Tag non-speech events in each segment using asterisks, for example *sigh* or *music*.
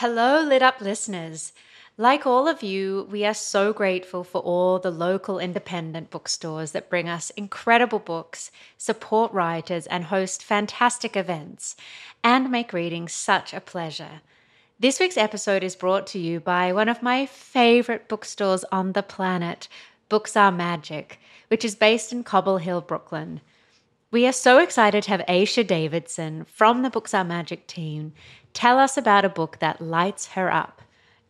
Hello, Lit Up listeners. Like all of you, we are so grateful for all the local independent bookstores that bring us incredible books, support writers, and host fantastic events, and make reading such a pleasure. This week's episode is brought to you by one of my favorite bookstores on the planet, Books Are Magic, which is based in Cobble Hill, Brooklyn. We are so excited to have Aisha Davidson from the Books Are Magic team tell us about a book that lights her up.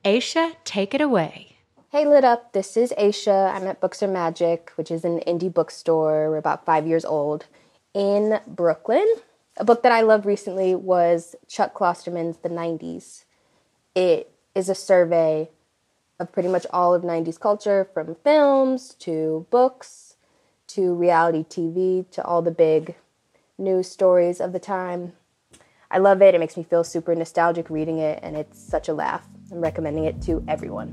Aisha, take it away. Hey, Lit Up. This is Aisha. I'm at Books Are Magic, which is an indie bookstore. We're about five years old in Brooklyn. A book that I loved recently was Chuck Klosterman's The 90s. It is a survey of pretty much all of 90s culture from films to books to reality TV to all the big news stories of the time. I love it. It makes me feel super nostalgic reading it, and it's such a laugh. I'm recommending it to everyone.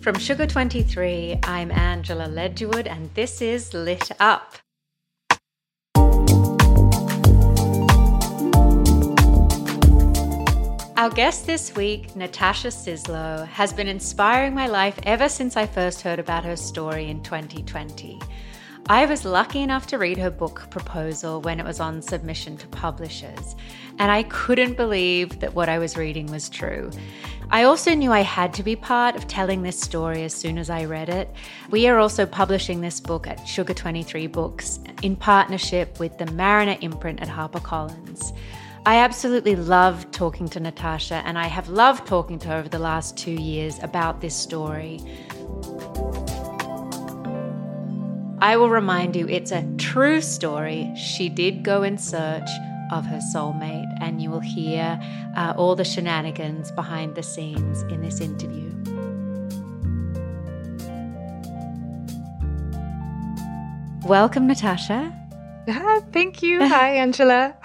From Sugar 23, I'm Angela Ledgerwood, and this is Lit Up. Our guest this week, Natasha Sizlo, has been inspiring my life ever since I first heard about her story in 2020. I was lucky enough to read her book proposal when it was on submission to publishers, and I couldn't believe that what I was reading was true. I also knew I had to be part of telling this story as soon as I read it. We are also publishing this book at Sugar 23 Books in partnership with the Mariner imprint at HarperCollins. I absolutely loved talking to Natasha, and I have loved talking to her over the last two years about this story. I will remind you it's a true story. She did go in search of her soulmate, and you will hear uh, all the shenanigans behind the scenes in this interview. Welcome, Natasha. *laughs* Thank you. Hi, Angela.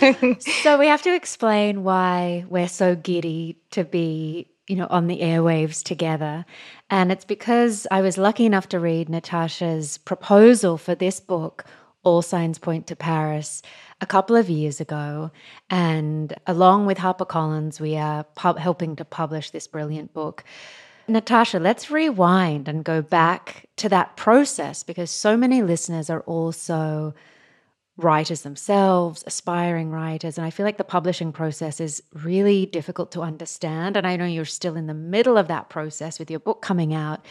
*laughs* so, we have to explain why we're so giddy to be you know, on the airwaves together. And it's because I was lucky enough to read Natasha's proposal for this book, All Signs Point to Paris, a couple of years ago. And along with HarperCollins, we are helping to publish this brilliant book. Natasha, let's rewind and go back to that process because so many listeners are also writers themselves, aspiring writers. And I feel like the publishing process is really difficult to understand. And I know you're still in the middle of that process with your book coming out.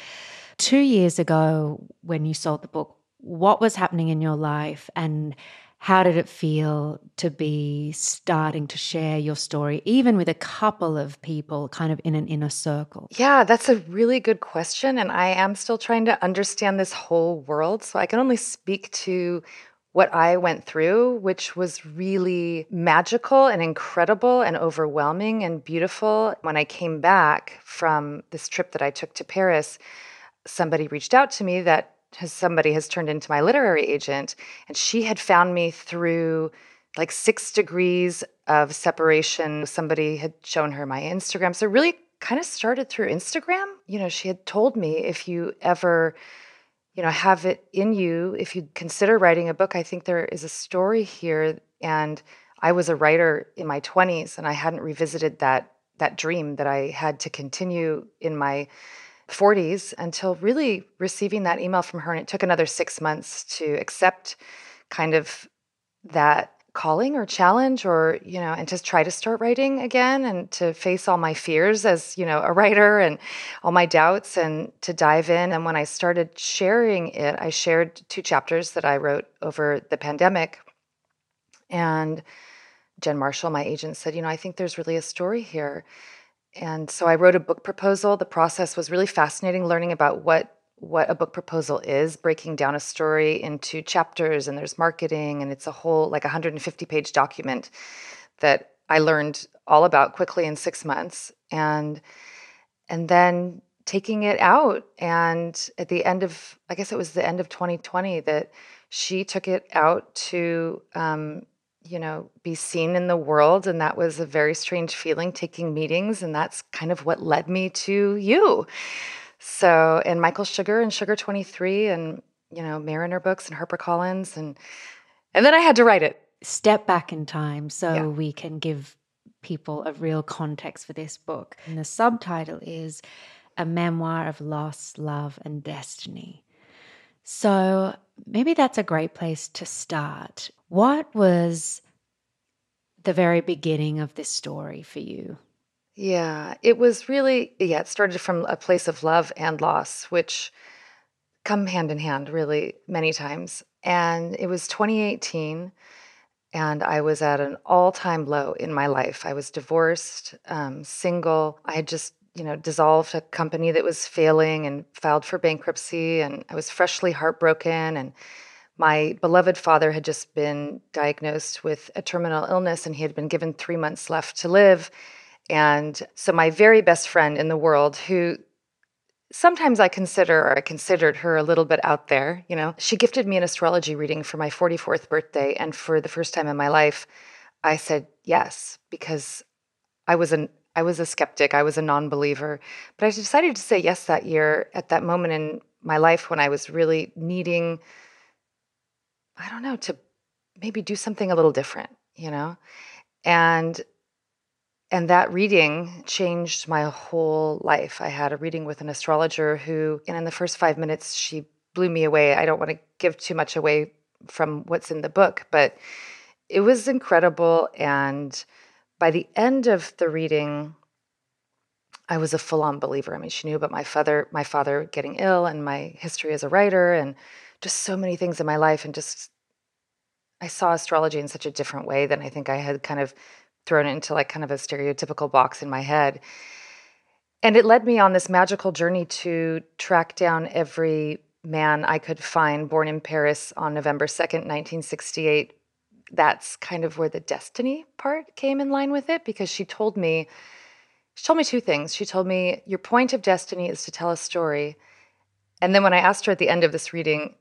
Two years ago, when you sold the book, what was happening in your life and how did it feel to be starting to share your story, even with a couple of people kind of in an inner circle? Yeah, that's a really good question. And I am still trying to understand this whole world. So I can only speak to what I went through, which was really magical and incredible and overwhelming and beautiful. When I came back from this trip that I took to Paris, somebody reached out to me that has, somebody has turned into my literary agent, and she had found me through like six degrees of separation. Somebody had shown her my Instagram. So, really kind of started through Instagram. You know, she had told me if you ever you know have it in you if you consider writing a book i think there is a story here and i was a writer in my 20s and i hadn't revisited that that dream that i had to continue in my 40s until really receiving that email from her and it took another 6 months to accept kind of that calling or challenge or you know and just try to start writing again and to face all my fears as you know a writer and all my doubts and to dive in. And when i started sharing it i shared two chapters that i wrote over the pandemic. And jen marshall my agent said you know i think there's really a story here. And so i wrote a book proposal. The process was really fascinating learning about what what a book proposal is, breaking down a story into chapters, and there's marketing, and it's a whole like 150 page document that I learned all about quickly in six months. And and then taking it out. And at the end of, I guess it was the end of 2020 that she took it out to, um, you know, be seen in the world. And that was a very strange feeling taking meetings. And that's kind of what led me to you. So, and Michael Sugar and Sugar 23 and, you know, Mariner books and HarperCollins. And, and then I had to write it. Step back in time so Yeah. we can give people a real context for this book. And the subtitle is A Memoir of Loss, Love, and Destiny. So maybe that's a great place to start. What was the very beginning of this story for you? Yeah, it was really, yeah, it started from a place of love and loss, which come hand in hand really many times. And it was 2018, and I was at an all time low in my life. I was divorced, um, single. I had just, you know, dissolved a company that was failing and filed for bankruptcy, and I was freshly heartbroken. And my beloved father had just been diagnosed with a terminal illness, and he had been given three months left to live. And so, my very best friend in the world, who sometimes I consider, or I considered her a little bit out there, you know, she gifted me an astrology reading for my 44th birthday. And for the first time in my life, I said yes, because I was an I was a skeptic, I was a non-believer, but I decided to say yes that year at that moment in my life when I was really needing I don't know, to maybe do something a little different, you know? And and that reading changed my whole life. I had a reading with an astrologer who, and in the first five minutes, she blew me away. I don't want to give too much away from what's in the book, but it was incredible. And by the end of the reading, I was a full-on believer. I mean, she knew about my father, my father getting ill, and my history as a writer, and just so many things in my life. And just, I saw astrology in such a different way than I think I had kind of thrown into like kind of a stereotypical box in my head. And it led me on this magical journey to track down every man I could find born in Paris on November 2nd, 1968. That's kind of where the destiny part came in line with it because she told me she told me two things. She told me your point of destiny is to tell a story. And then when I asked her at the end of this reading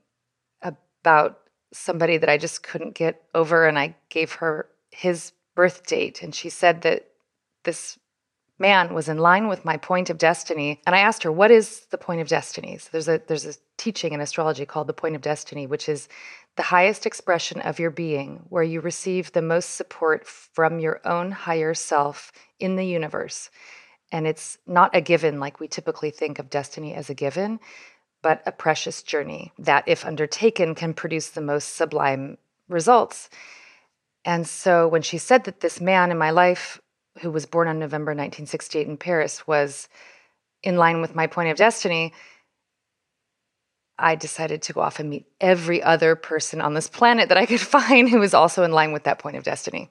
about somebody that I just couldn't get over and I gave her his birth date and she said that this man was in line with my point of destiny and i asked her what is the point of destiny? So there's a there's a teaching in astrology called the point of destiny which is the highest expression of your being where you receive the most support from your own higher self in the universe. And it's not a given like we typically think of destiny as a given but a precious journey that if undertaken can produce the most sublime results and so when she said that this man in my life, who was born on November 1968 in Paris, was in line with my point of destiny, I decided to go off and meet every other person on this planet that I could *laughs* find who was also in line with that point of destiny.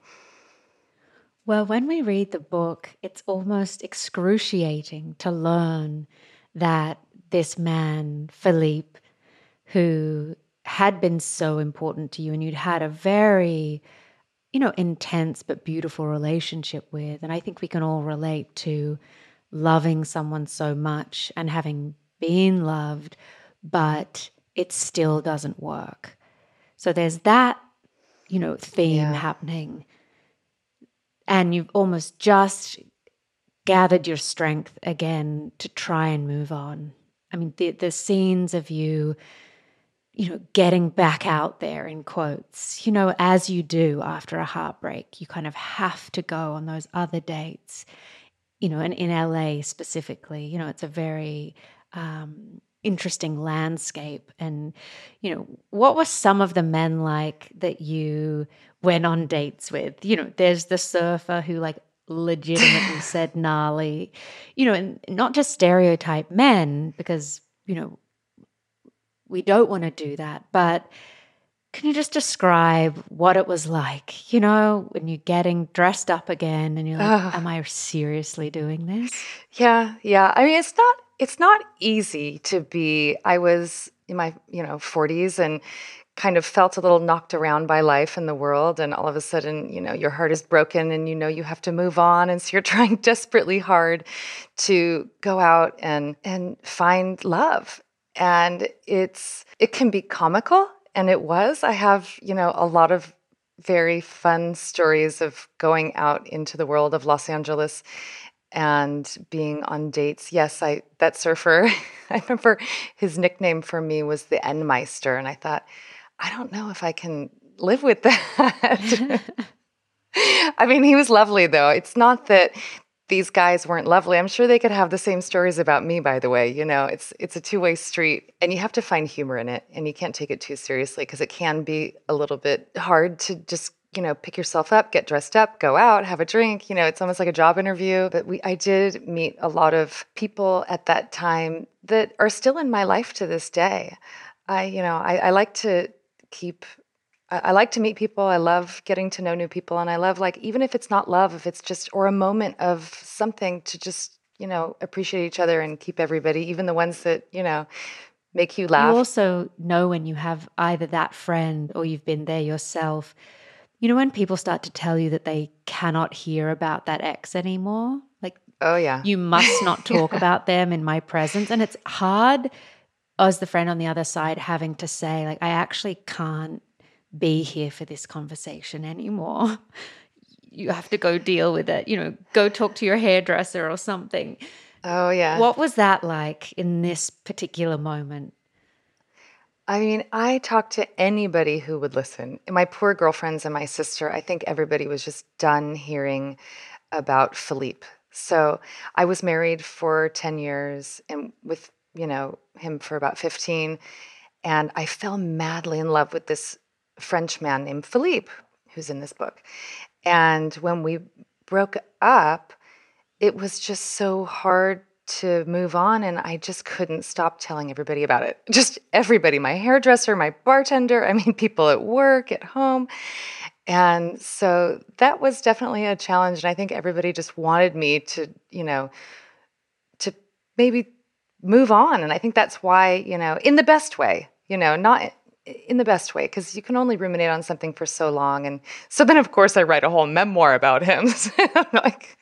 Well, when we read the book, it's almost excruciating to learn that this man, Philippe, who had been so important to you and you'd had a very you know, intense but beautiful relationship with. And I think we can all relate to loving someone so much and having been loved, but it still doesn't work. So there's that, you know, theme Yeah. happening. And you've almost just gathered your strength again to try and move on. I mean, the, the scenes of you you know, getting back out there in quotes, you know, as you do after a heartbreak, you kind of have to go on those other dates, you know, and in LA specifically, you know, it's a very um, interesting landscape. And, you know, what were some of the men like that you went on dates with? You know, there's the surfer who like legitimately *laughs* said gnarly, you know, and not just stereotype men because, you know, we don't want to do that. But can you just describe what it was like, you know, when you're getting dressed up again and you're like, Ugh. am I seriously doing this? Yeah, yeah. I mean, it's not it's not easy to be. I was in my you know 40s and kind of felt a little knocked around by life and the world and all of a sudden you know your heart is broken and you know you have to move on and so you're *laughs* trying desperately hard to go out and and find love and it's it can be comical and it was i have you know a lot of very fun stories of going out into the world of los angeles and being on dates. Yes, I that surfer. *laughs* I remember his nickname for me was the Endmeister, and I thought, I don't know if I can live with *laughs* that. *laughs* I mean, he was lovely though. It's not that these guys weren't lovely. I'm sure they could have the same stories about me, by the way. You know, it's it's a two-way street and you have to find humor in it and you can't take it too seriously because it can be a little bit hard to just you know, pick yourself up, get dressed up, go out, have a drink. You know, it's almost like a job interview. But we, I did meet a lot of people at that time that are still in my life to this day. I, you know, I, I like to keep. I, I like to meet people. I love getting to know new people, and I love like even if it's not love, if it's just or a moment of something to just you know appreciate each other and keep everybody, even the ones that you know make you laugh. You also know when you have either that friend or you've been there yourself you know, when people start to tell you that they cannot hear about that ex anymore, like, oh, yeah, you must not *laughs* talk yeah. about them in my presence. And it's hard as the friend on the other side having to say, like, I actually can't be here for this conversation anymore. *laughs* You have to go deal with it, you know, go talk to your hairdresser or something. Oh, yeah. What was that like in this particular moment? I mean, I talked to anybody who would listen. My poor girlfriends and my sister, I think everybody was just done hearing about Philippe. So I was married for 10 years and with, you know, him for about 15. And I fell madly in love with this French man named Philippe, who's in this book. And when we broke up, it was just so hard to move on and I just couldn't stop telling everybody about it. Just everybody, my hairdresser, my bartender, I mean *laughs* people at work, at home. And so that was definitely a challenge and I think everybody just wanted me to, you know, to maybe move on and I think that's why, you know, in the best way, you know, not in the best way because you can only ruminate on something for so long and so then of course i write a whole memoir about him. *laughs* Like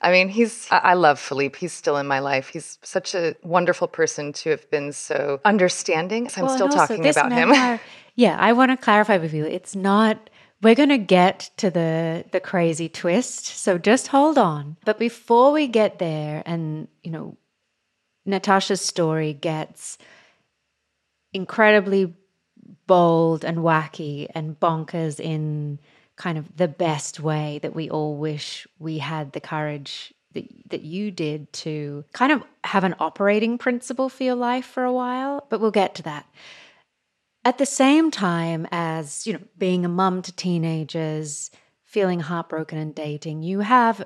i mean he's I, love philippe. He's still in my life. He's such a wonderful person to have been so understanding so i'm well, still talking about memoir, him *laughs* yeah i want to clarify with you it's not we're going to get to the the crazy twist so just hold on. But before we get there and you know natasha's story gets incredibly bold and wacky and bonkers in kind of the best way that we all wish we had the courage that, that you did to kind of have an operating principle for your life for a while, but we'll get to that. At the same time as, you know, being a mum to teenagers, feeling heartbroken and dating, you have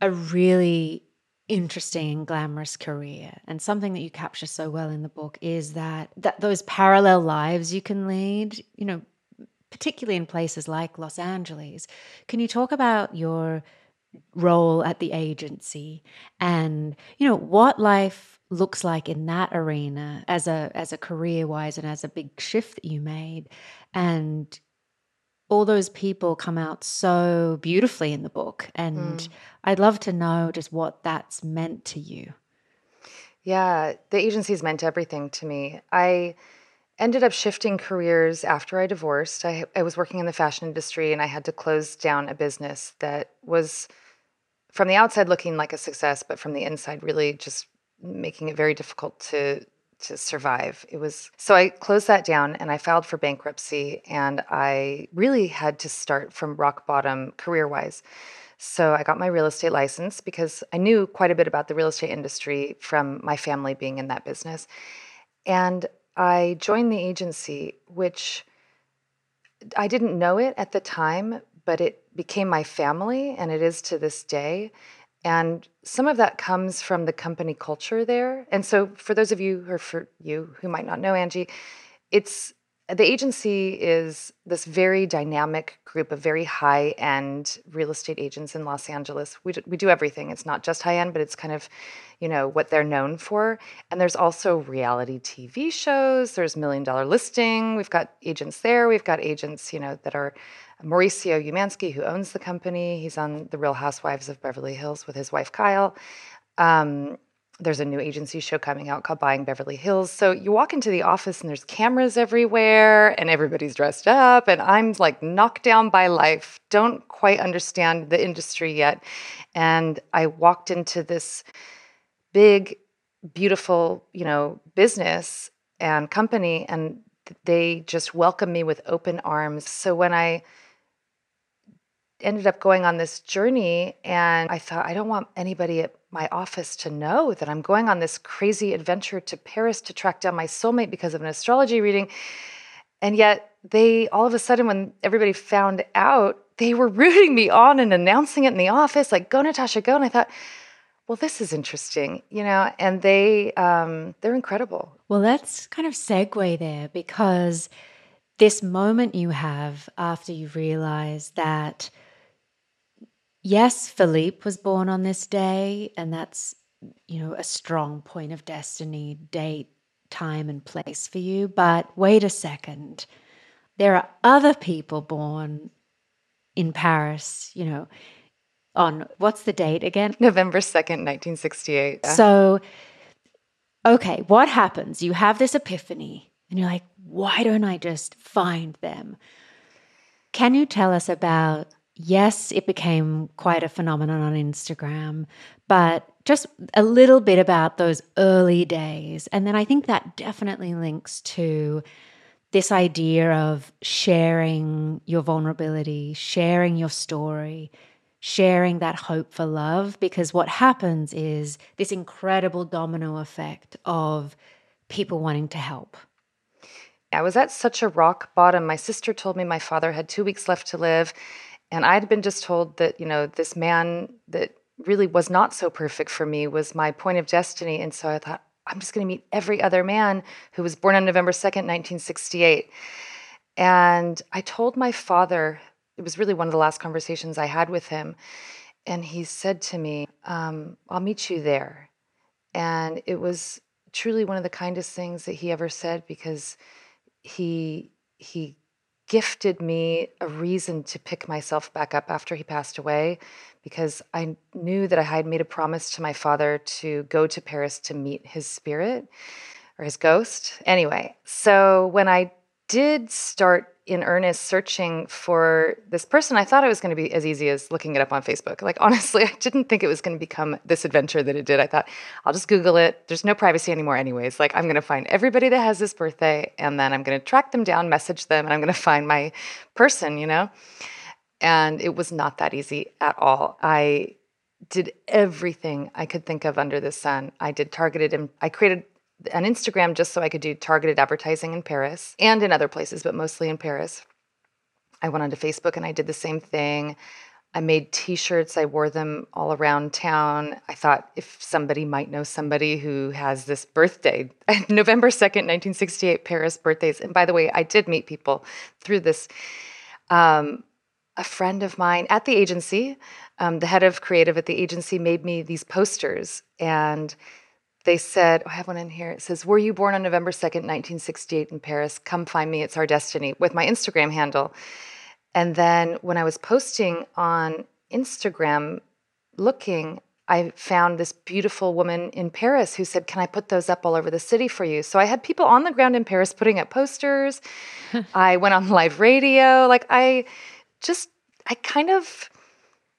a really interesting and glamorous career. And something that you capture so well in the book is that that those parallel lives you can lead you know particularly in places like Los Angeles. Can you talk about your role at the agency and you know what life looks like in that arena as a as a career wise and as a big shift that you made? And all those people come out so beautifully in the book. And mm. I'd love to know just what that's meant to you. Yeah, the agency's meant everything to me. I ended up shifting careers after I divorced. I, I was working in the fashion industry and I had to close down a business that was, from the outside, looking like a success, but from the inside, really just making it very difficult to to survive. It was so I closed that down and I filed for bankruptcy and I really had to start from rock bottom career wise. So I got my real estate license because I knew quite a bit about the real estate industry from my family being in that business. And I joined the agency, which I didn't know it at the time, but it became my family and it is to this day. And some of that comes from the company culture there. And so, for those of you, or for you who might not know Angie, it's the agency is this very dynamic group of very high end real estate agents in Los Angeles. We do, we do everything. It's not just high end, but it's kind of, you know, what they're known for. And there's also reality TV shows. There's Million Dollar Listing. We've got agents there. We've got agents, you know, that are Mauricio Umansky, who owns the company. He's on The Real Housewives of Beverly Hills with his wife Kyle. Um, there's a new agency show coming out called Buying Beverly Hills. So you walk into the office and there's cameras everywhere and everybody's dressed up. And I'm like knocked down by life, don't quite understand the industry yet. And I walked into this big, beautiful, you know, business and company, and they just welcomed me with open arms. So when I ended up going on this journey and I thought, I don't want anybody at my office to know that I'm going on this crazy adventure to Paris to track down my soulmate because of an astrology reading. And yet, they all of a sudden, when everybody found out, they were *laughs* rooting me on and announcing it in the office, like, go, Natasha, go. And I thought, well, this is interesting, you know, and they, um, they're incredible. Well, let's kind of segue there because this moment you have after you realize that yes, Philippe was born on this day, and that's, you know, a strong point of destiny, date, time, and place for you. But wait a second. There are other people born in Paris, you know, on what's the date again? November 2nd, 1968. Yeah. Uh. So, okay, what happens? You have this epiphany, and you're like, why don't I just find them? Can you tell us about yes, it became quite a phenomenon on Instagram, but just a little bit about those early days. And then I think that definitely links to this idea of sharing your vulnerability, sharing your story, sharing that hope for love. Because what happens is this incredible domino effect of people wanting to help. I was at such a rock bottom. My sister told me my father had two weeks left to live and I'd been just told that, you know, this man that really was not so perfect for me was my point of destiny. And so I thought, I'm just going to meet every other man who was born on November 2nd, 1968. And I told my father, it was really one of the last conversations I had with him. And he said to me, um, I'll meet you there. And it was truly one of the kindest things that he ever said because he he gifted me a reason to pick myself back up after he passed away because I knew that I had made a promise to my father to go to Paris to meet his spirit or his ghost. Anyway, so when I did start in earnest searching for this person, I thought it was going to be as easy as looking it up on Facebook. Like, *laughs* honestly, I didn't think it was going to become this adventure that it did. I thought, I'll just Google it. There's no privacy anymore, anyways. Like, I'm going to find everybody that has this birthday, and then I'm going to track them down, message them, and I'm going to find my person, you know? And it was not that easy at all. I did everything I could think of under the sun. I did targeted and I created an Instagram just so I could do targeted advertising in Paris and in other places, but mostly in Paris. I went onto Facebook and I did the same thing. I made t shirts, I wore them all around town. I thought if somebody might know somebody who has this birthday, *laughs* November 2nd, 1968, Paris birthdays. And by the way, I did meet people through this. Um, a friend of mine at the agency, um, the head of creative at the agency, made me these posters. And they said, oh, I have one in here. It says, Were you born on November 2nd, 1968 in Paris? Come find me. It's our destiny with my Instagram handle. And then when I was posting on Instagram looking, I found this beautiful woman in Paris who said, Can I put those up all over the city for you? So I had people on the ground in Paris putting up posters. *laughs* I went on live radio. Like, I just, I kind of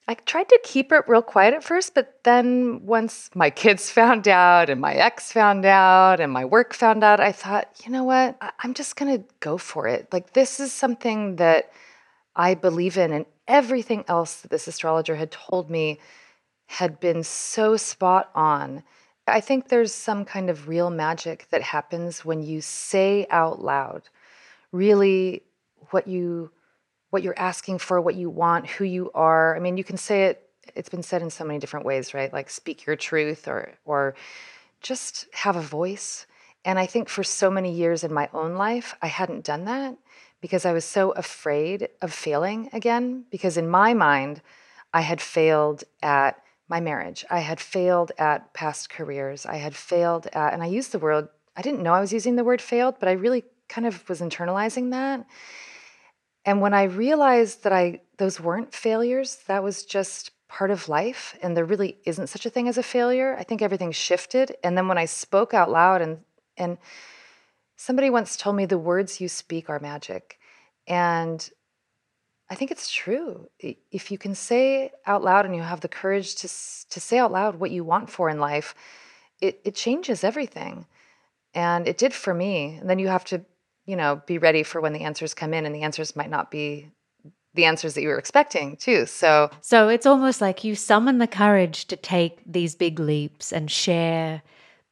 I tried to keep it real quiet at first, but then once my kids *laughs* found out and my ex found out and my work found out, I thought, you know what? I'm just going to go for it. Like, this is something that I believe in, and everything else that this astrologer had told me had been so spot on. I think there's some kind of real magic that happens when you say out loud really what you what you're asking for, what you want, who you are. I mean, you can say it, it's been said in so many different ways, right? Like speak your truth or or just have a voice. And I think for so many years in my own life, I hadn't done that because I was so afraid of failing again. Because in my mind, I had failed at my marriage, I had failed at past careers, I had failed at, and I used the word, I didn't know I was using the word failed, but I really kind of was internalizing that. And when I realized that I those weren't failures, that was just part of life and there really isn't such a thing as a failure. I think everything shifted and then when I spoke out loud and and somebody once told me the words you speak are magic. And I think it's true. If you can say out loud and you have the courage to to say out loud what you want for in life, it it changes everything. And it did for me. And then you have to you know, be ready for when the answers come in, and the answers might not be the answers that you were expecting too. So, so it's almost like you summon the courage to take these big leaps and share,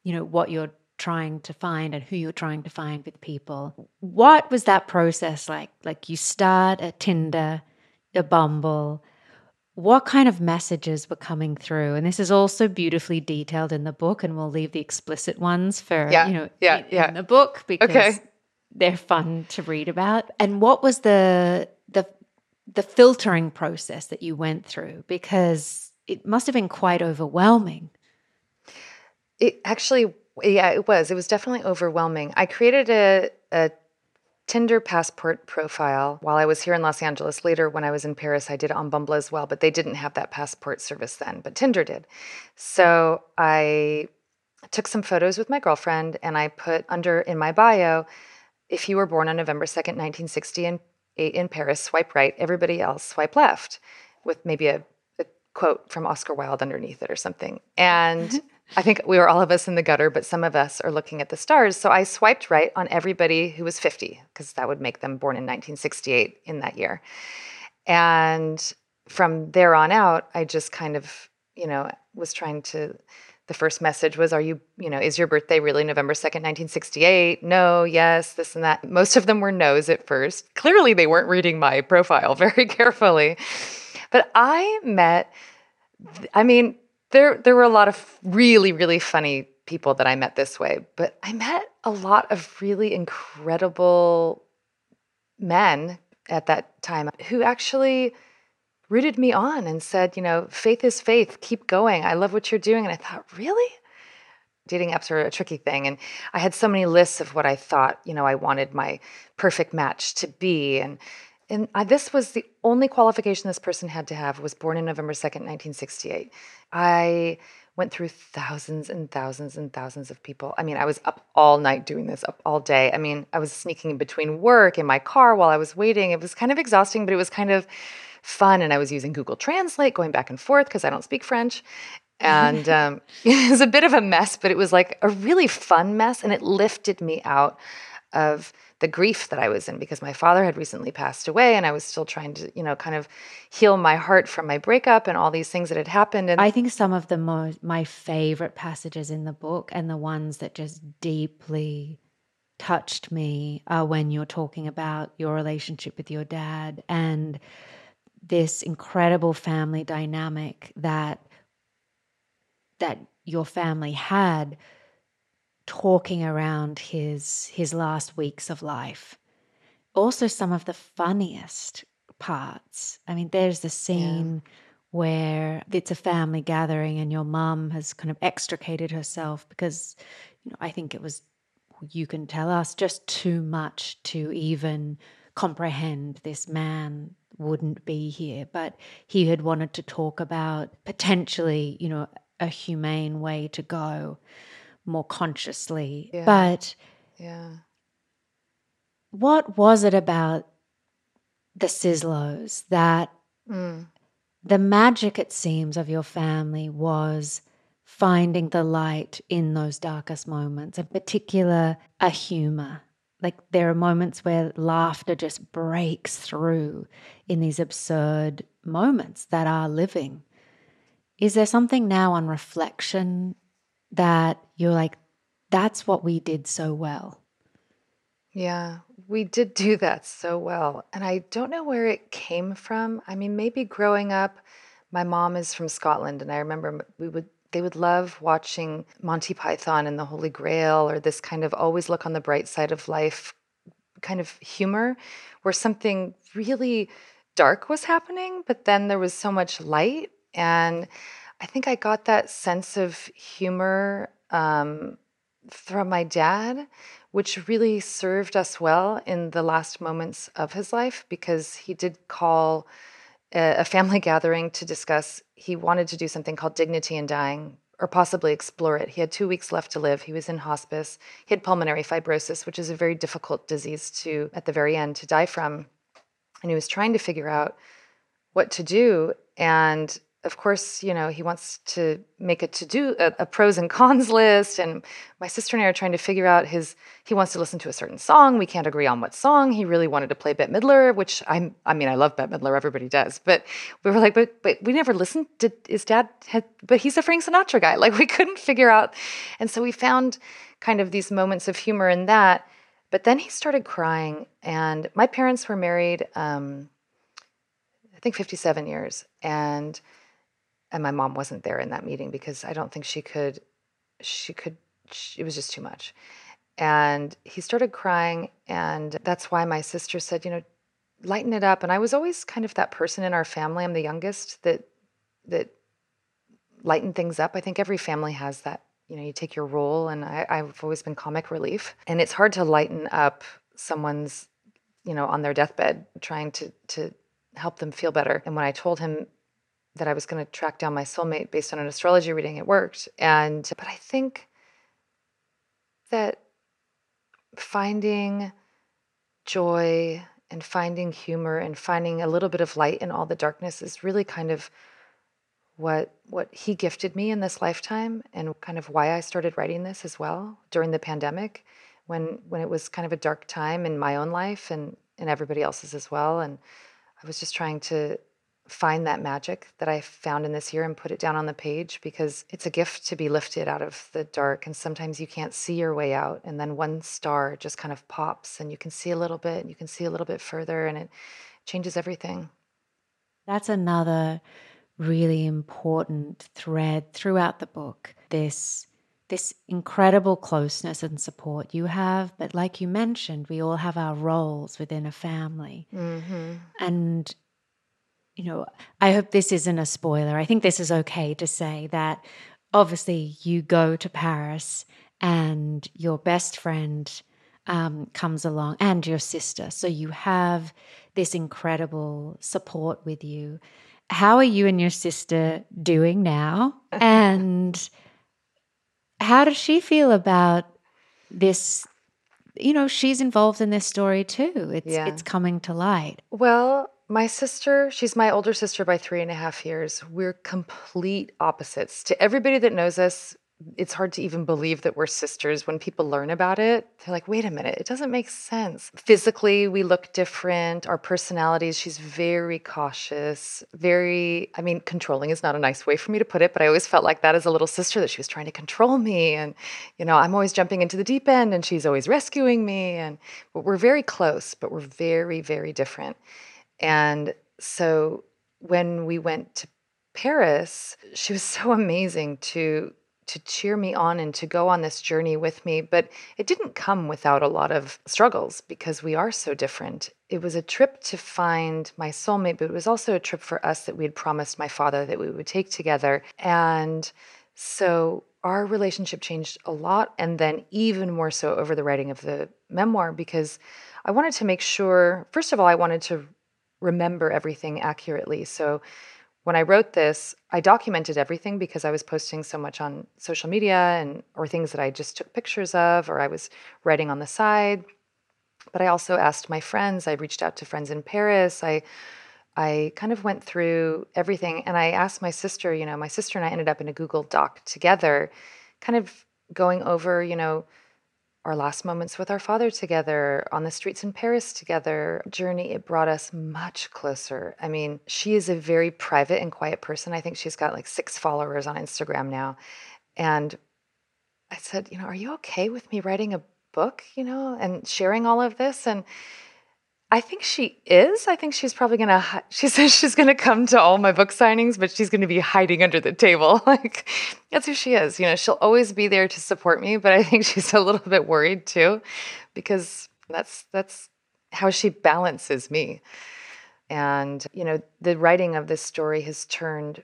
you know, what you're trying to find and who you're trying to find with people. What was that process like? Like you start at Tinder, a Bumble. What kind of messages were coming through? And this is also beautifully detailed in the book, and we'll leave the explicit ones for yeah, you know yeah, in, yeah. in the book because okay they're fun to read about. And what was the the the filtering process that you went through? Because it must have been quite overwhelming. It actually, yeah, it was. It was definitely overwhelming. I created a, a Tinder passport profile while I was here in Los Angeles. Later, when I was in Paris, I did it on Bumble as well, but they didn't have that passport service then, but Tinder did. So I took some photos with my girlfriend and I put under in my bio if you were born on November 2nd, 1960 in, eh, in Paris, swipe right. Everybody else swipe left with maybe a, a quote from Oscar Wilde underneath it or something. And mm-hmm. I think we were all of us in the gutter, but some of us are looking at the stars. So I swiped right on everybody who was 50, because that would make them born in 1968 in that year. And from there on out, I just kind of, you know, was trying to the first message was, Are you, you know, is your birthday really November 2nd, 1968? No, yes, this and that. Most of them were no's at first. Clearly, they weren't reading my profile *laughs* very carefully. But I met, I mean, there, there were a lot of really, really funny people that I met this way, but I met a lot of really incredible men at that time who actually rooted me on and said, you know, faith is faith, keep going. I love what you're doing. And I thought, really? Dating apps are a tricky thing. And I had so many lists of what I thought, you know, I wanted my perfect match to be. And and I, this was the only qualification this person had to have was born in November 2nd, 1968. I went through thousands and thousands and thousands of people. I mean, I was up all night doing this, up all day. I mean, I was sneaking in between work in my car while I was waiting. It was kind of exhausting, but it was kind of fun. And I was using Google Translate, going back and forth because I don't speak French. And *laughs* um, *laughs* it was a bit of a mess, but it was like a really fun mess. And it lifted me out of the grief that I was in because my father had recently passed away and I was still trying to, you know, kind of heal my heart from my breakup and all these things that had happened. And I think some of the most my favorite passages in the book and the ones that just deeply touched me are when you're talking about your relationship with your dad and this incredible family dynamic that that your family had talking around his his last weeks of life also some of the funniest parts i mean there's the scene yeah. where it's a family gathering and your mom has kind of extricated herself because you know i think it was you can tell us just too much to even comprehend this man wouldn't be here, but he had wanted to talk about potentially, you know, a humane way to go more consciously. Yeah. But yeah. What was it about the Sizlos that mm. the magic, it seems, of your family was finding the light in those darkest moments, in particular, a humor like there are moments where laughter just breaks through in these absurd moments that are living. Is there something now on reflection that you're like, that's what we did so well? Yeah, we did do that so well. And I don't know where it came from. I mean, maybe growing up, my mom is from Scotland, and I remember we would they would love watching Monty Python and the Holy Grail or this kind of always look on the bright side of life kind of humor where something really dark was happening, but then there was so much light. And I think I got that sense of humor um, from my dad, which really served us well in the last moments of his life because he did call a family *laughs* gathering to discuss. He wanted to do something called Dignity in Dying, or possibly explore it. He had two weeks left to live. He was in hospice. He had pulmonary fibrosis, which is a very difficult disease to, at the very end, to die from. And he was trying to figure out what to do. And of course, you know, he wants to make a to do a, a, pros and cons *laughs* list. And my sister and I are trying to figure out his. He wants to listen to a certain song. We can't agree on what song. He really wanted to play Bette Midler, which I'm. I mean, I love Bette Midler. Everybody does. But we were like, but but we never listened. Did his dad had? But he's a Frank Sinatra guy. *laughs* Like we couldn't figure out. And so we found kind of these moments of humor in that. But then he started crying, and my parents were married. Um, I think 57 years, and and my mom wasn't there in that meeting because I don't think she could she could she, it was just too much. And he started crying and that's why my sister said, you know, lighten it up and I was always kind of that person in our family, I'm the youngest that that lighten things up. I think every family has that you know you take your role and I, i've always been comic relief and it's hard to lighten up someone's you know on their deathbed trying to to help them feel better and when i told him that I was going to track down my soulmate based on an astrology reading. It worked. And, but I think that finding joy and finding humor and finding a little bit of light in all the darkness is really kind of what what he gifted me in this lifetime and kind of why I started writing this as well during the pandemic when when it was kind of a dark time in my own life and and everybody else's as well and I was just trying to find that magic that I found in this year and put it down on the page because it's a gift to be lifted out of the dark. And sometimes you can't see your way out. And then one star just kind of pops and you can see a little bit and you can see a little bit further and it changes everything. That's another really important thread throughout the book. This this incredible closeness and support you have. But like you mentioned, we all have our roles within a family. Mm-hmm. And you know, I hope this isn't a spoiler. I think this is okay to say that obviously you go to Paris and your best friend um, comes along and your sister. So you have this incredible support with you. How are you and your sister doing now? *laughs* and how does she feel about this? You know, she's involved in this story too. It's yeah. it's coming to light. Well, my sister, she's my older sister by three and a half years. We're complete opposites. To everybody that knows us, it's hard to even believe that we're sisters when people learn about it. They're like, wait a minute, it doesn't make sense. Physically, we look different. Our personalities, she's very cautious, very, I mean, controlling is not a nice way for me to put it, but I always felt like that as a little sister that she was trying to control me. And, you know, I'm always jumping into the deep end and she's always rescuing me. And we're very close, but we're very, very different. And so when we went to Paris, she was *laughs* so amazing to to cheer me on and to go on this journey with me, but it didn't come without a lot of struggles because we are so different. It was a trip to find my soulmate, but it was also a trip for us that we had promised my father that we would take together. And so our relationship changed a lot and then even more so over the writing of the memoir because I wanted to make sure first of all I wanted to remember everything accurately. So when I wrote this, I documented everything because I was posting so much on social media and or things that I just took pictures of or I was writing on the side. But I also asked my friends, I reached out to friends in Paris. I I kind of went through everything and I asked my sister, you know, my sister and I ended up in a Google Doc together, kind of going over, you know, our last moments with our father together, on the streets in Paris together, journey, it brought us much closer. I mean, she is a very private and quiet person. I think she's got like six followers on Instagram now. And I said, you know, are you okay with me writing a book, you know, and sharing all of this? And I think she is. I think she's probably gonna. *laughs* She says she's gonna come to all my book signings, but she's gonna be hiding under the table. *laughs* Like that's who she is. You know, she'll always be there to support me, but I think *laughs* she's a little bit worried too, because that's that's how she balances me. And you know, the writing of this story has turned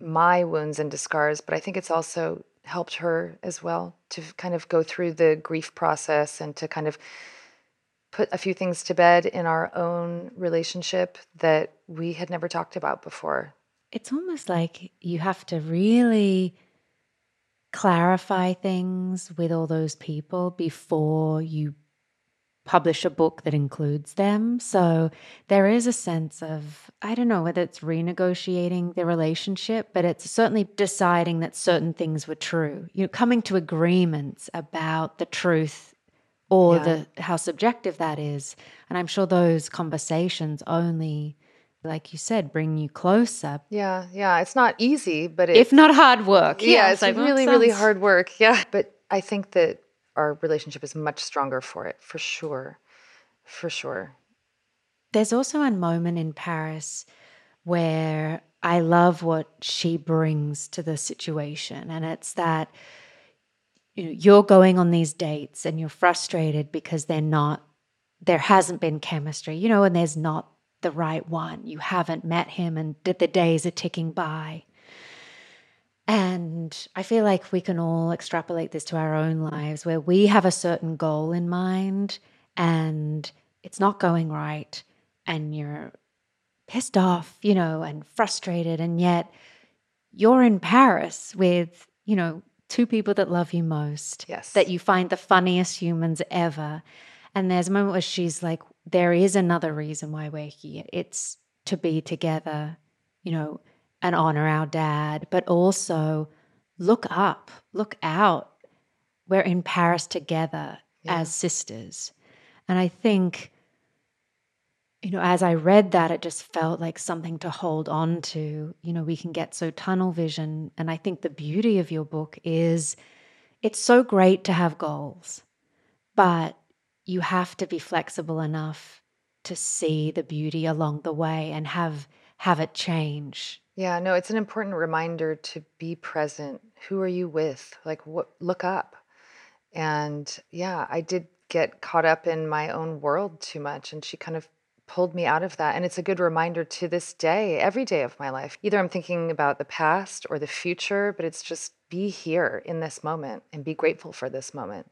my wounds into scars, but I think it's also helped her as well to kind of go through the grief process and to kind of put a few things to bed in our own relationship that we had never talked about before. It's almost like you have to really clarify things with all those people before you publish a book that includes them. So there is a sense of, I don't know whether it's renegotiating the relationship, but it's certainly deciding that certain things were true. You know, coming to agreements about the truth or yeah. the how subjective that is. And I'm sure those conversations only like you said, bring you closer. Yeah, yeah. It's not easy, but if not hard work. Yeah, yeah it's like, really, really hard work. *laughs* Yeah. But I think that our relationship is much stronger for it, for sure. For sure. There's also a moment in Paris where I love what she brings to the situation. And it's that you know, you're going on these dates and you're frustrated because they're not, there hasn't been chemistry, you know, and there's not the right one. You haven't met him and the days are ticking by. And I feel like we can all extrapolate this to our own lives where we have a certain goal in mind and it's not going right and you're pissed off, you know, and frustrated. And yet you're in Paris with, you know, two people that love you most. Yes. That you find the funniest humans ever. And there's a moment where she's like, there is another reason why we're here. It's to be together, you know, and honor our dad, but also look up, look out. We're in Paris together yeah. as sisters. And I think you know, as I read that, it just felt like something to hold on to. You know, we can get so tunnel vision. And I think the beauty of your book is it's so great to have goals, but you have to be flexible enough to see the beauty along the way and have have it change. Yeah, no, it's an important reminder to be present. Who are you with? Like what look up. And yeah, I did get caught up in my own world too much and she kind of pulled me out of that. And it's a good reminder to this day, every day of my life. Either I'm thinking about the past or the future, but it's just be here in this moment and be grateful for this moment.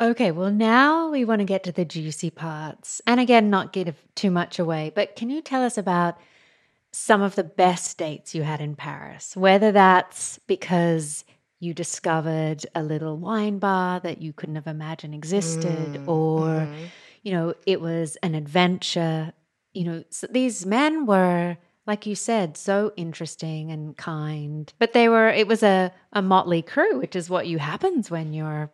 Okay, well, now we want to get to the juicy parts. And again, not give too much away, but can you tell us about some of the best dates you had in Paris? Whether that's because you discovered a little wine bar that you couldn't have imagined existed, mm, or mm-hmm you know, it was an adventure. You know, so these men were, like you said, so interesting and kind. But they were, it was a, a motley crew, which is what you happens when you're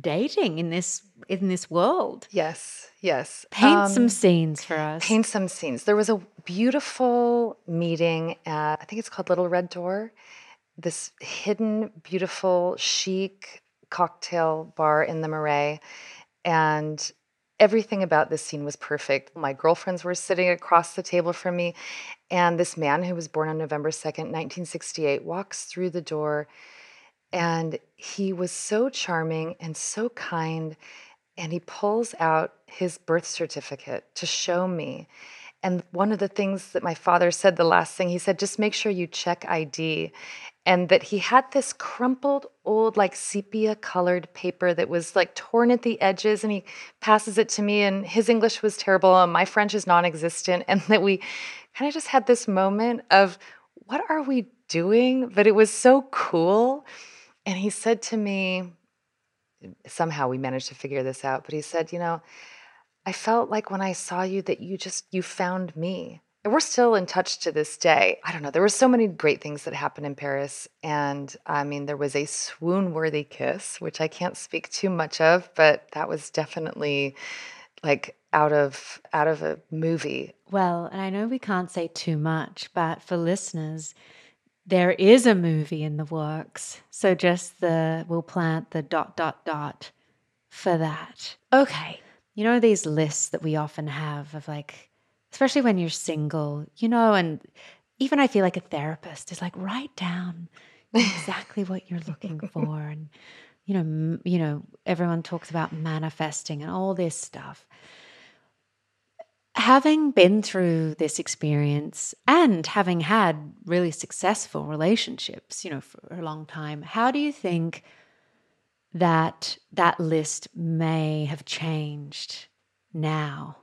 dating in this in this world. Yes, yes. Paint um, some scenes for us. Paint some scenes. There was a beautiful meeting at I think it's called Little Red Door. This hidden, beautiful, chic cocktail bar in the Marais. And everything about this scene was perfect. My girlfriends were sitting across the table from me, and this man who was born on November 2nd, 1968, walks through the door, and he was so charming and so kind. And he pulls out his birth certificate to show me. And one of the things that my father said, the last thing, he said, just make sure you check ID and that he had this crumpled old like sepia colored paper that was like torn at the edges and he passes it to me and his english was terrible and my french is non-existent *laughs* and that we kind of just had this moment of what are we doing? But it was so cool. And he said to me somehow we managed to figure this out but he said you know i felt like when i saw you that you just you found me we're still in touch to this day. I don't know. There were so many great things that happened in Paris. And I mean, there was a swoon worthy kiss, which I can't speak too much of, but that was definitely like out of out of a movie. Well, and I know we can't say too much, but for listeners, there is a movie in the works. So just the we'll plant the dot dot dot for that. Okay. You know, these lists that we often have of like, especially when you're single, you know, and even I feel like a therapist is like, write down exactly what you're looking *laughs* for. And, you know, m- you know, everyone talks about manifesting and all this stuff having been through this experience and having had really successful relationships, you know, for a long time, how do you think that that list may have changed now?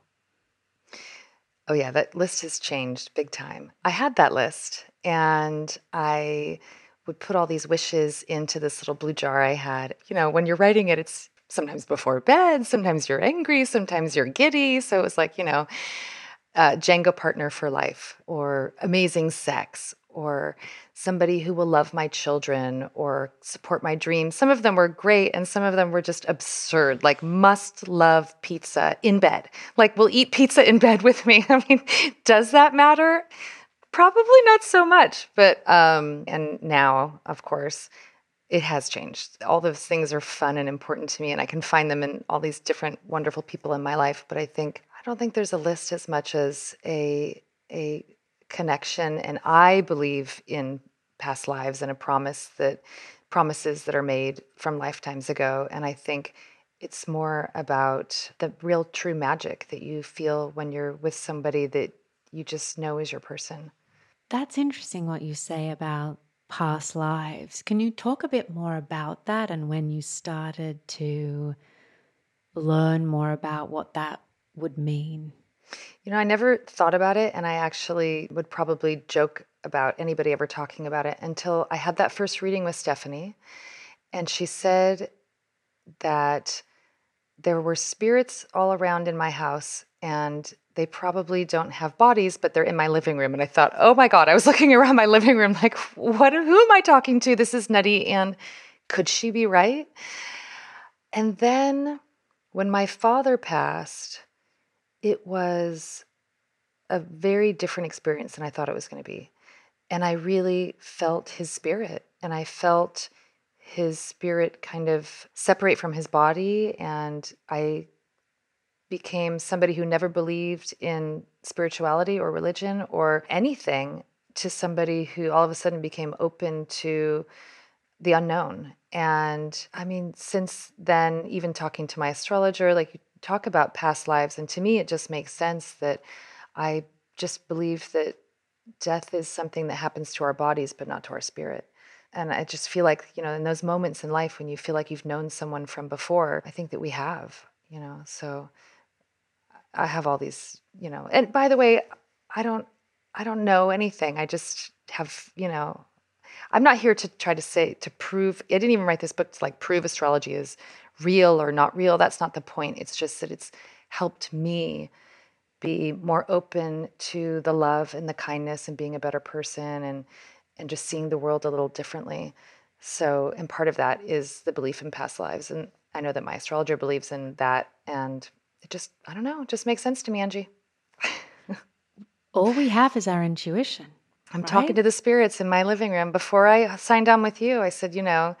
Oh, yeah, that list has changed big time. I had that list and I would put all these wishes into this little blue jar I had. You know, when you're writing it, it's sometimes before bed, sometimes you're angry, sometimes you're giddy. So it was like, you know, uh, Jenga partner for life, or amazing sex, or somebody who will love my children or support my dreams. Some of them were great, and some of them were just absurd, like must love pizza in bed. Like, will eat pizza in bed with me. *laughs* I mean, does that matter? Probably not so much. But, um, and now, of course, it has changed. All those things are fun and important to me, and I can find them in all these different wonderful people in my life. But I think I don't think there's a list as much as a a connection, and I believe in past lives and a promise that promises that are made from lifetimes ago. And I think it's more about the real true magic that you feel when you're with somebody that you just know is your person. That's interesting what you say about past lives. Can you talk a bit more about that and when you started to learn more about what that would mean? You know, I never thought about it, and I actually would probably joke about anybody ever talking about it until I had that first reading with Stephanie. And she said that there were spirits all around in my house, and they probably don't have bodies, but they're in my living room. And I thought, oh my God, I was *laughs* looking around my living room like, what, who am I talking to? This is nutty. And could she be right? And then when my father passed, it was a very different experience than I thought it was going to be. And I really felt his spirit and I felt his spirit kind of separate from his body. And I became somebody who never believed in spirituality or religion or anything to somebody who all of a sudden became open to the unknown. And I mean, since then, even talking to my astrologer, like talk about past lives, and to me, it just makes sense that I just believe that death is something that happens to our bodies, but not to our spirit. And I just feel like, you know, in those moments in life when you feel like you've known someone from before, I think that we have, you know, so I have all these, you know, and by the way, I don't, I don't know anything. I just have, you know, I'm not here to try to say, to prove, I didn't even write this book to like prove astrology is real or not real. That's not the point. It's just that it's helped me be more open to the love and the kindness and being a better person and and just seeing the world a little differently. So, and part of that is the belief in past lives. And I know that my astrologer believes in that. And it just, I don't know, it just makes sense to me, Angie. *laughs* All we have is our intuition. I'm right? talking to the spirits in my living room. Before I signed on with you, I said, you know,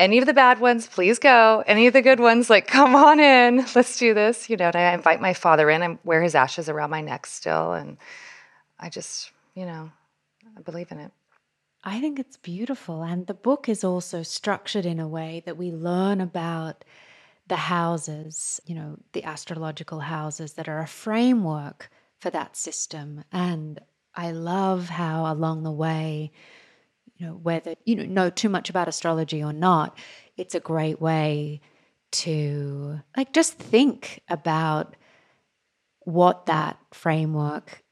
any of the bad ones, please go. Any of the good ones, like, come on in, *laughs* let's do this. You know, and I invite my father in. I wear his ashes around my neck still. And I just, you know, I believe in it. I think it's beautiful. And the book is also structured in a way that we learn about the houses, you know, the astrological houses that are a framework for that system. And I love how along the way, you know, whether you know, know too much about astrology or not, it's a great way to like just think about what that framework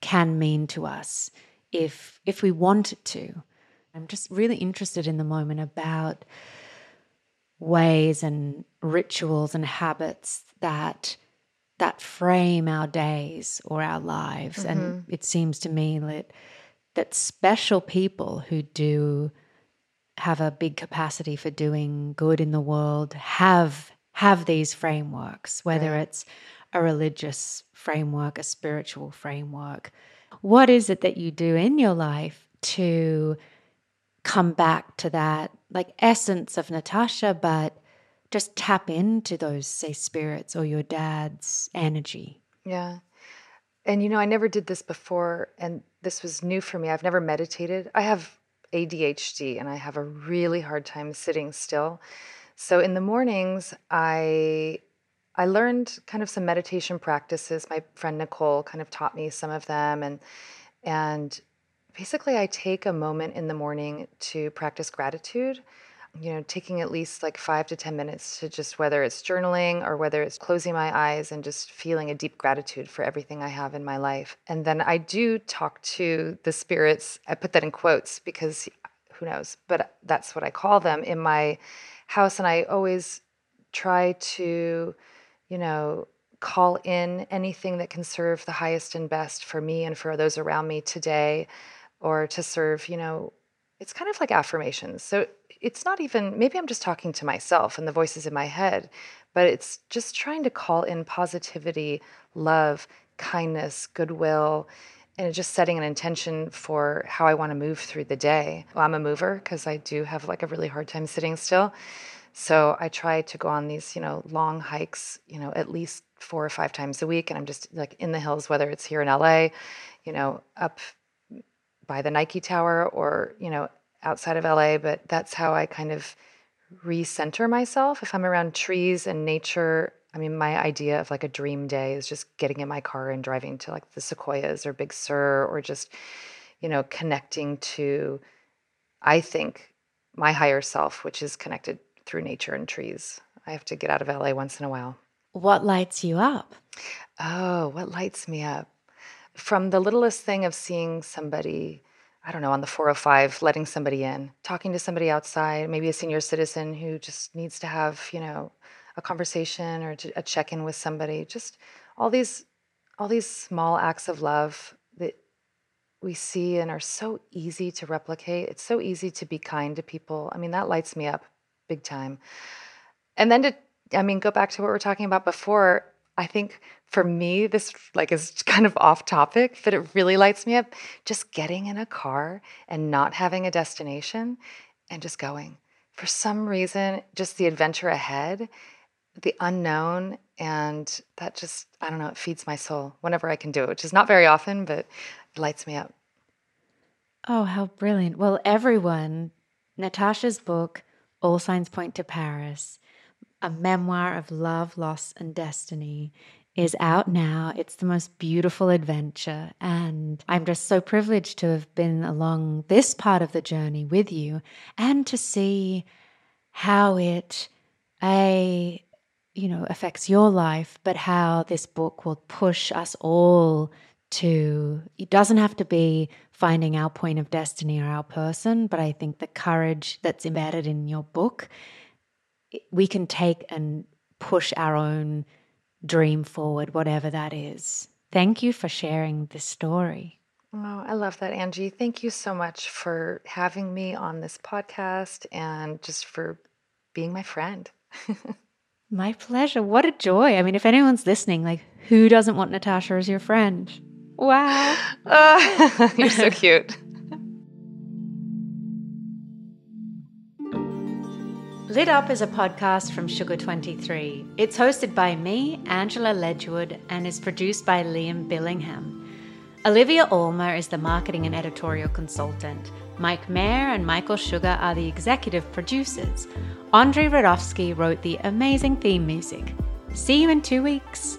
can mean to us if if we wanted to. I'm just really interested in the moment about ways and rituals and habits that that frame our days or our lives mm-hmm. and it seems to me that that special people who do have a big capacity for doing good in the world have have these frameworks whether right. it's a religious framework a spiritual framework what is it that you do in your life to come back to that like essence of Natasha, but just tap into those, say, spirits or your dad's energy. Yeah. And you know, I never did this before, and this was new for me. I've never meditated. I have ADHD and I have a really hard time sitting still. So in the mornings, I I learned kind of some meditation practices. My friend Nicole kind of taught me some of them and and basically I take a moment in the morning to practice gratitude you know, taking at least like five to 10 minutes to just whether it's journaling or whether it's closing my eyes and just feeling a deep gratitude for everything I have in my life. And then I do talk to the spirits. I put that in quotes because who knows, but that's what I call them in my house. And I always try to, you know, call in anything that can serve the highest and best for me and for those around me today or to serve, you know, it's kind of like affirmations. So it's not even, maybe I'm just talking to myself and the voices in my head, but it's just trying to call in positivity, love, kindness, goodwill, and just setting an intention for how I want to move through the day. Well, I'm a mover because I do have like a really hard time sitting still. So I try to go on these, you know, long hikes, you know, at least four or five times a week. And I'm just like in the hills, whether it's here in LA, you know, up by the Nike Tower or, you know, outside of LA, but that's how I kind of recenter myself. If I'm around trees and nature, I mean, my idea of like a dream day is just getting in my car and driving to like the Sequoias or Big Sur or just, you know, connecting to, I think, my higher self, which is connected through nature and trees. I have to get out of LA once in a while. What lights you up? Oh, what lights me up? From the littlest thing of seeing somebody I don't know, on the 405, letting somebody in, talking to somebody outside, maybe a senior citizen who just needs to have, you know, a conversation or a check-in with somebody. Just all these, all these small acts of love that we see and are so easy to replicate. It's so easy to be kind to people. I mean, that lights me up big time. And then to, I mean, go back to what we are talking about before. I think for me, this like is *laughs* kind of off topic, but it really lights me up. Just getting in a car and not having a destination and just going. For some reason, just the adventure ahead, the unknown, and that just, I don't know, it feeds my soul whenever I can do it, which is not very often, but it lights me up. Oh, how brilliant. Well, everyone, Natasha's book, All Signs Point to Paris, a memoir of love, loss, and destiny, is out now. It's the most beautiful adventure. And I'm just so privileged to have been along this part of the journey with you and to see how it, A, you know, affects your life, but how this book will push us all to, it doesn't have to be finding our point of destiny or our person, but I think the courage that's embedded in your book we can take and push our own dream forward, whatever that is. Thank you for sharing this story. Oh, I love that, Angie. Thank you so much for having me on this podcast and just for being my friend. *laughs* my pleasure. What a joy. I mean, if anyone's listening, like, who doesn't want Natasha as your friend? Wow. Uh, *laughs* you're so cute. Lit Up is a podcast from Sugar 23. It's hosted by me, Angela Ledgerwood, and is produced by Liam Billingham. Olivia Almer is the marketing and editorial consultant. Mike Mayer and Michael Sugar are the executive producers. Andre Radovsky wrote the amazing theme music. See you in two weeks.